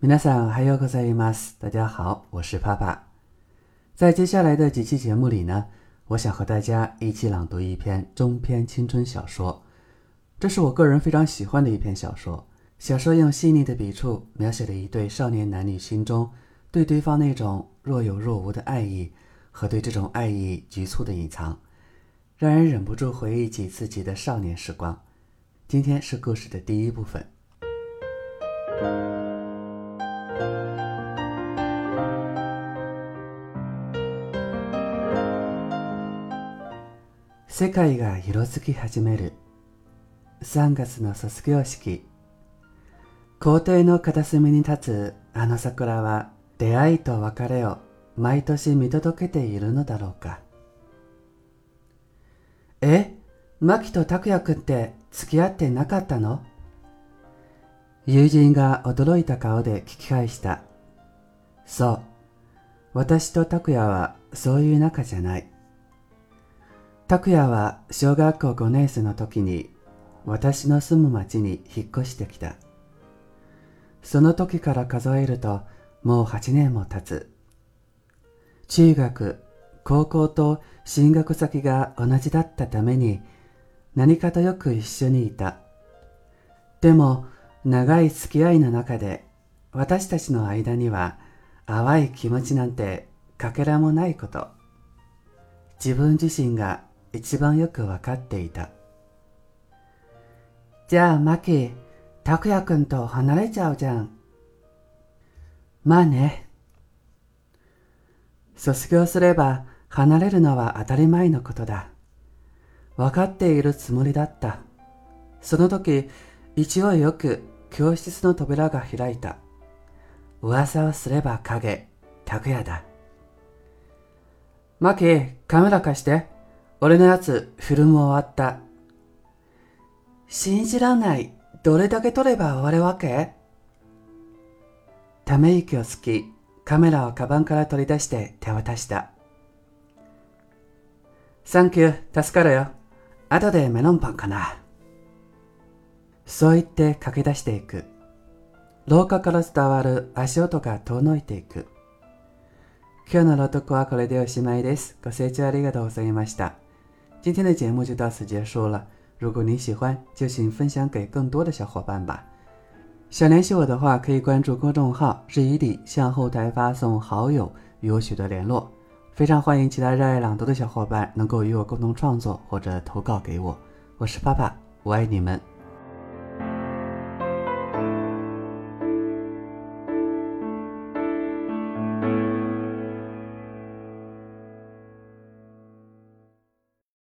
皆さん、还有ございます。大家好，我是帕帕。在接下来的几期节目里呢，我想和大家一起朗读一篇中篇青春小说。这是我个人非常喜欢的一篇小说。小说用细腻的笔触描写了一对少年男女心中对对方那种若有若无的爱意和对这种爱意局促的隐藏，让人忍不住回忆起自己的少年时光。今天是故事的第一部分。 世界が色づき始める。3月の卒業式。校庭の片隅に立つあの桜は出会いと別れを毎年見届けているのだろうか。えマキと拓也くんって付き合ってなかったの？友人が驚いた顔で聞き返した。そう。私と拓也はそういう仲じゃない。拓也は小学校5年生の時に私の住む町に引っ越してきた。その時から数えるともう8年も経つ。中学、高校と進学先が同じだったために何かとよく一緒にいた。でも長い付き合いの中で私たちの間には淡い気持ちなんてかけらもないこと。自分自身が一番よくわかっていた。じゃあ、マキ、拓也くんと離れちゃうじゃん。まあね。卒業すれば離れるのは当たり前のことだ。わかっているつもりだった。その時、勢いよく教室の扉が開いた。噂をすれば影、拓也だ。マキ、カメラ貸して。俺のやつ、フルム終わった。信じらんない。どれだけ撮れば終わるわけ？ため息をつき、カメラをカバンから取り出して手渡した。サンキュー、助かるよ。後でメロンパンかな。そう言って駆け出していく。廊下から伝わる足音が遠のいていく。今日の朗読はこれでおしまいです。ご清聴ありがとうございました。今天的节目就到此结束了。如果你喜欢，就请分享给更多的小伙伴吧。想联系我的话，可以关注公众号“日语里”，向后台发送“好友”与我取得联络。非常欢迎其他热爱朗读的小伙伴能够与我共同创作或者投稿给我。我是爸爸，我爱你们，